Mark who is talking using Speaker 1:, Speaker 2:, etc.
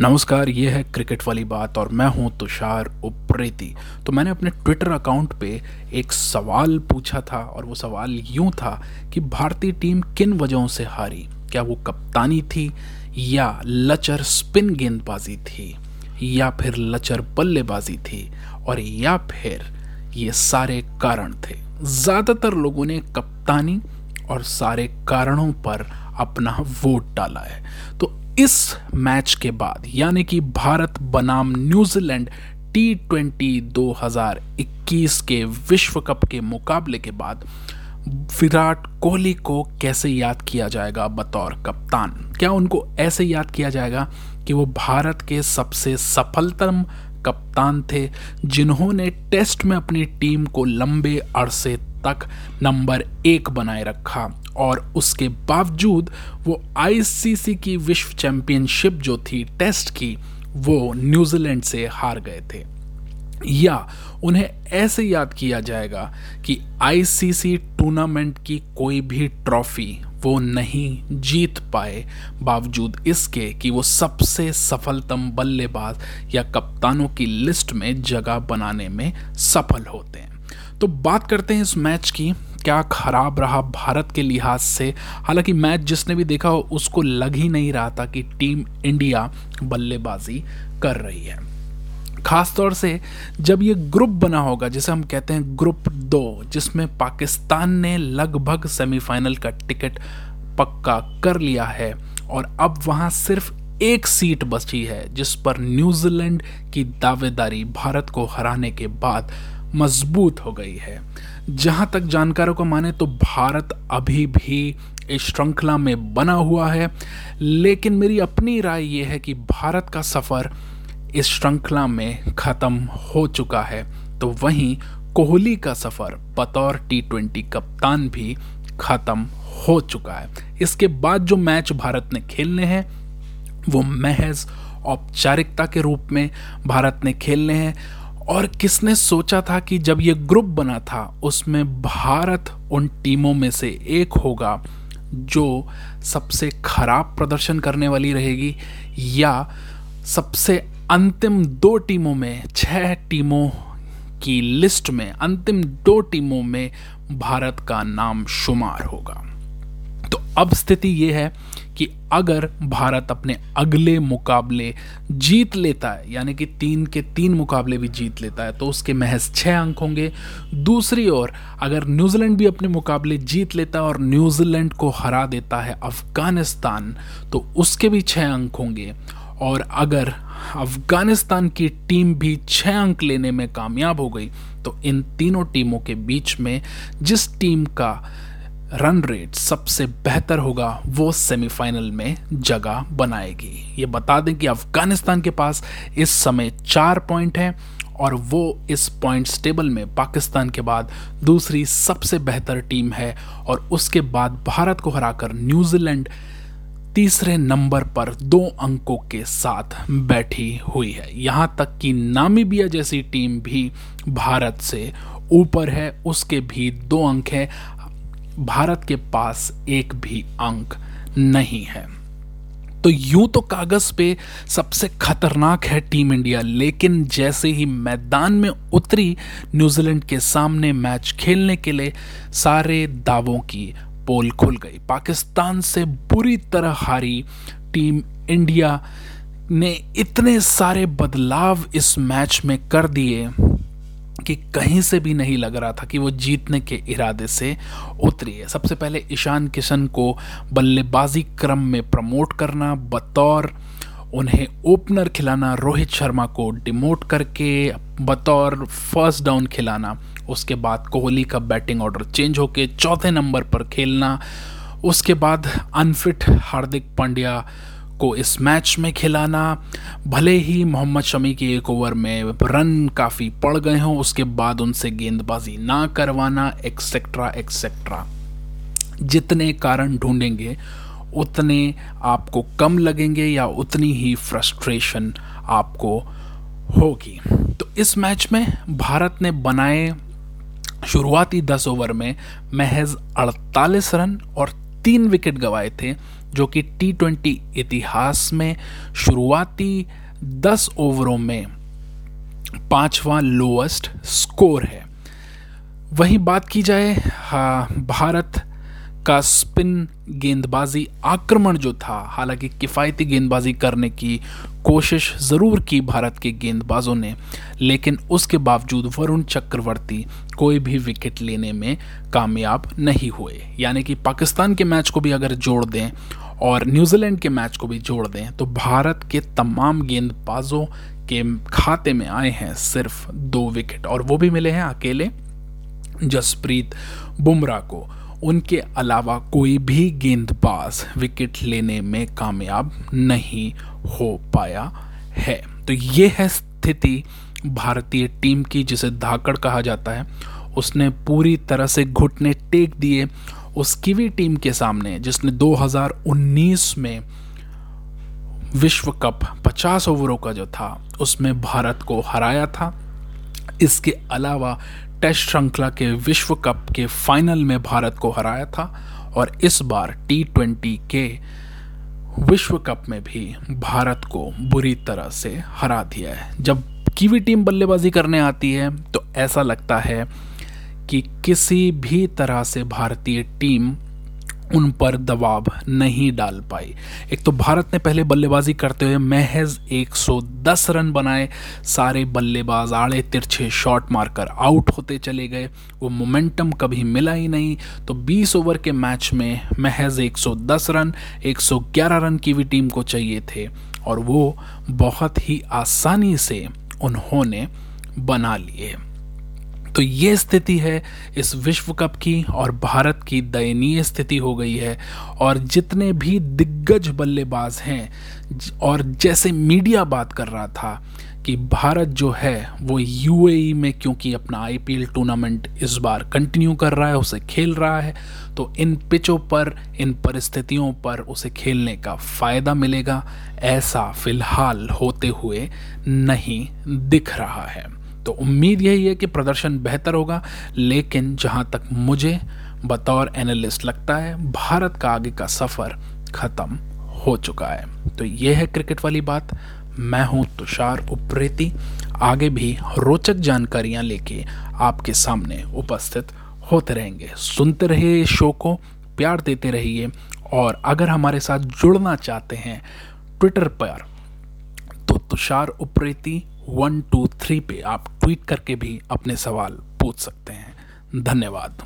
Speaker 1: नमस्कार, ये है क्रिकेट वाली बात और मैं हूँ तुषार उप्रेती। तो मैंने अपने ट्विटर अकाउंट पे एक सवाल पूछा था और वो सवाल यूँ था कि भारतीय टीम किन वजहों से हारी? क्या वो कप्तानी थी या लचर स्पिन गेंदबाजी थी या फिर लचर बल्लेबाजी थी और या फिर ये सारे कारण थे? ज़्यादातर लोगों ने कप्तानी और सारे कारणों पर अपना वोट डाला है। तो इस मैच के बाद, यानी कि भारत बनाम न्यूजीलैंड टी ट्वेंटी दो हज़ार इक्कीस के विश्व कप के मुकाबले के बाद, विराट कोहली को कैसे याद किया जाएगा बतौर कप्तान? क्या उनको ऐसे याद किया जाएगा कि वो भारत के सबसे सफलतम कप्तान थे, जिन्होंने टेस्ट में अपनी टीम को लंबे अरसे तक नंबर एक बनाए रखा। और उसके बावजूद वो आईसीसी की विश्व चैंपियनशिप जो थी टेस्ट की, वो न्यूजीलैंड से हार गए थे। या उन्हें ऐसे याद किया जाएगा कि आईसीसी टूर्नामेंट की कोई भी ट्रॉफी वो नहीं जीत पाए, बावजूद इसके कि वो सबसे सफलतम बल्लेबाज या कप्तानों की लिस्ट में जगह बनाने में सफल होते हैं। तो बात करते हैं इस मैच की, क्या खराब रहा भारत के लिहाज से? हालाँकि मैच जिसने भी देखा हो, उसको लग ही नहीं रहा था कि टीम इंडिया बल्लेबाजी कर रही है। खास तौर से जब ये ग्रुप बना होगा, जिसे हम कहते हैं ग्रुप दो, जिसमें पाकिस्तान ने लगभग सेमीफाइनल का टिकट पक्का कर लिया है, और अब वहाँ सिर्फ़ एक सीट बची है, जिस पर न्यूजीलैंड की दावेदारी भारत को हराने के बाद मज़बूत हो गई है। जहाँ तक जानकारों को माने तो भारत अभी भी इस श्रृंखला में बना हुआ है। लेकिन मेरी अपनी राय यह है कि भारत का सफ़र इस श्रृंखला में ख़त्म हो चुका है। तो वहीं कोहली का सफ़र बतौर टी ट्वेंटी कप्तान भी ख़त्म हो चुका है। इसके बाद जो मैच भारत ने खेलने हैं, वो महज औपचारिकता के रूप में भारत ने खेलने हैं। और किसने सोचा था कि जब ये ग्रुप बना था, उसमें भारत उन टीमों में से एक होगा जो सबसे खराब प्रदर्शन करने वाली रहेगी या सबसे अंतिम दो टीमों में, छह टीमों की लिस्ट में, अंतिम दो टीमों में भारत का नाम शुमार होगा। तो अब स्थिति ये है कि अगर भारत अपने अगले मुकाबले जीत लेता है, यानी कि तीन के तीन मुकाबले भी जीत लेता है तो उसके महज छः अंक होंगे। दूसरी ओर, अगर न्यूजीलैंड भी अपने मुकाबले जीत लेता है और न्यूजीलैंड को हरा देता है अफ़गानिस्तान तो उसके भी छः अंक होंगे। और अगर अफ़गानिस्तान की टीम भी छः अंक लेने में कामयाब हो गई तो इन तीनों टीमों के बीच में जिस टीम का रन रेट सबसे बेहतर होगा, वो सेमीफाइनल में जगह बनाएगी। ये बता दें कि अफ़गानिस्तान के पास इस समय चार पॉइंट हैं और वो इस पॉइंट्स टेबल में पाकिस्तान के बाद दूसरी सबसे बेहतर टीम है और उसके बाद भारत को हराकर न्यूजीलैंड तीसरे नंबर पर दो अंकों के साथ बैठी हुई है। यहाँ तक कि नामीबिया जैसी टीम भी भारत से ऊपर है, उसके भी दो अंक हैं। भारत के पास एक भी अंक नहीं है। तो यूँ तो कागज़ पे सबसे खतरनाक है टीम इंडिया, लेकिन जैसे ही मैदान में उतरी न्यूजीलैंड के सामने मैच खेलने के लिए, सारे दावों की पोल खुल गई। पाकिस्तान से बुरी तरह हारी टीम इंडिया ने इतने सारे बदलाव इस मैच में कर दिए। कि कहीं से भी नहीं लग रहा था कि वो जीतने के इरादे से उतरी है। सबसे पहले ईशान किशन को बल्लेबाजी क्रम में प्रमोट करना, बतौर उन्हें ओपनर खिलाना, रोहित शर्मा को डिमोट करके बतौर फ़र्स्ट डाउन खिलाना, उसके बाद कोहली का बैटिंग ऑर्डर चेंज होके चौथे नंबर पर खेलना, उसके बाद अनफिट हार्दिक पांड्या को इस मैच में खिलाना। भले ही मोहम्मद शमी के एक ओवर में रन काफ़ी पड़ गए हों, उसके बाद उनसे गेंदबाजी ना करवाना एक्सेट्रा एक्सेट्रा जितने कारण ढूंढेंगे, उतने आपको कम लगेंगे या उतनी ही फ्रस्ट्रेशन आपको होगी। तो इस मैच में भारत ने बनाए शुरुआती दस ओवर में महज 48 रन और तीन विकेट गवाए थे जो कि टी ट्वेंटी इतिहास में शुरुआती 10 ओवरों में पांचवा लोएस्ट स्कोर है। वहीं बात की जाए हाँ, भारत का स्पिन गेंदबाजी आक्रमण जो था, हालाँकि किफ़ायती गेंदबाजी करने की कोशिश ज़रूर की भारत के गेंदबाजों ने, लेकिन उसके बावजूद वरुण चक्रवर्ती कोई भी विकेट लेने में कामयाब नहीं हुए। यानी कि पाकिस्तान के मैच को भी अगर जोड़ दें और न्यूजीलैंड के मैच को भी जोड़ दें तो भारत के तमाम गेंदबाजों के खाते में आए हैं सिर्फ़ दो विकेट। और वो भी मिले हैं अकेले, जसप्रीत बुमराह को। उनके अलावा कोई भी गेंदबाज विकेट लेने में कामयाब नहीं हो पाया है। तो ये है स्थिति भारतीय टीम की, जिसे धाकड़ कहा जाता है। उसने पूरी तरह से घुटने टेक दिए उस कीवी टीम के सामने, जिसने 2019 में विश्व कप 50 ओवरों का जो था, उसमें भारत को हराया था। इसके अलावा टेस्ट श्रृंखला के विश्व कप के फाइनल में भारत को हराया था और इस बार टी ट्वेंटी के विश्व कप में भी भारत को बुरी तरह से हरा दिया है। जब कीवी टीम बल्लेबाजी करने आती है तो ऐसा लगता है कि किसी भी तरह से भारतीय टीम उन पर दबाव नहीं डाल पाई। एक तो भारत ने पहले बल्लेबाजी करते हुए महज 110 रन बनाए, सारे बल्लेबाज आड़े तिरछे शॉट मारकर आउट होते चले गए। वो मोमेंटम कभी मिला ही नहीं। तो 20 ओवर के मैच में महज 110 रन 111 रन की भी टीम को चाहिए थे। और वो बहुत ही आसानी से उन्होंने बना लिए। तो ये स्थिति है इस विश्व कप की और भारत की दयनीय स्थिति हो गई है। और जितने भी दिग्गज बल्लेबाज हैं और जैसे मीडिया बात कर रहा था कि भारत जो है, वो यूएई में क्योंकि अपना आईपीएल टूर्नामेंट इस बार कंटिन्यू कर रहा है, उसे खेल रहा है तो इन पिचों पर, इन परिस्थितियों पर उसे खेलने का फ़ायदा मिलेगा, ऐसा फ़िलहाल होते हुए नहीं दिख रहा है। तो उम्मीद यही है कि प्रदर्शन बेहतर होगा, लेकिन जहाँ तक मुझे बतौर एनालिस्ट लगता है, भारत का आगे का सफ़र ख़त्म हो चुका है। तो ये है क्रिकेट वाली बात। मैं हूँ तुषार उप्रेती। आगे भी रोचक जानकारियाँ लेके आपके सामने उपस्थित होते रहेंगे। सुनते रहिए इस शो को, प्यार देते रहिए, और अगर हमारे साथ जुड़ना चाहते हैं ट्विटर पर तो Tushar Upreti one two three पे आप ट्वीट करके भी अपने सवाल पूछ सकते हैं। धन्यवाद।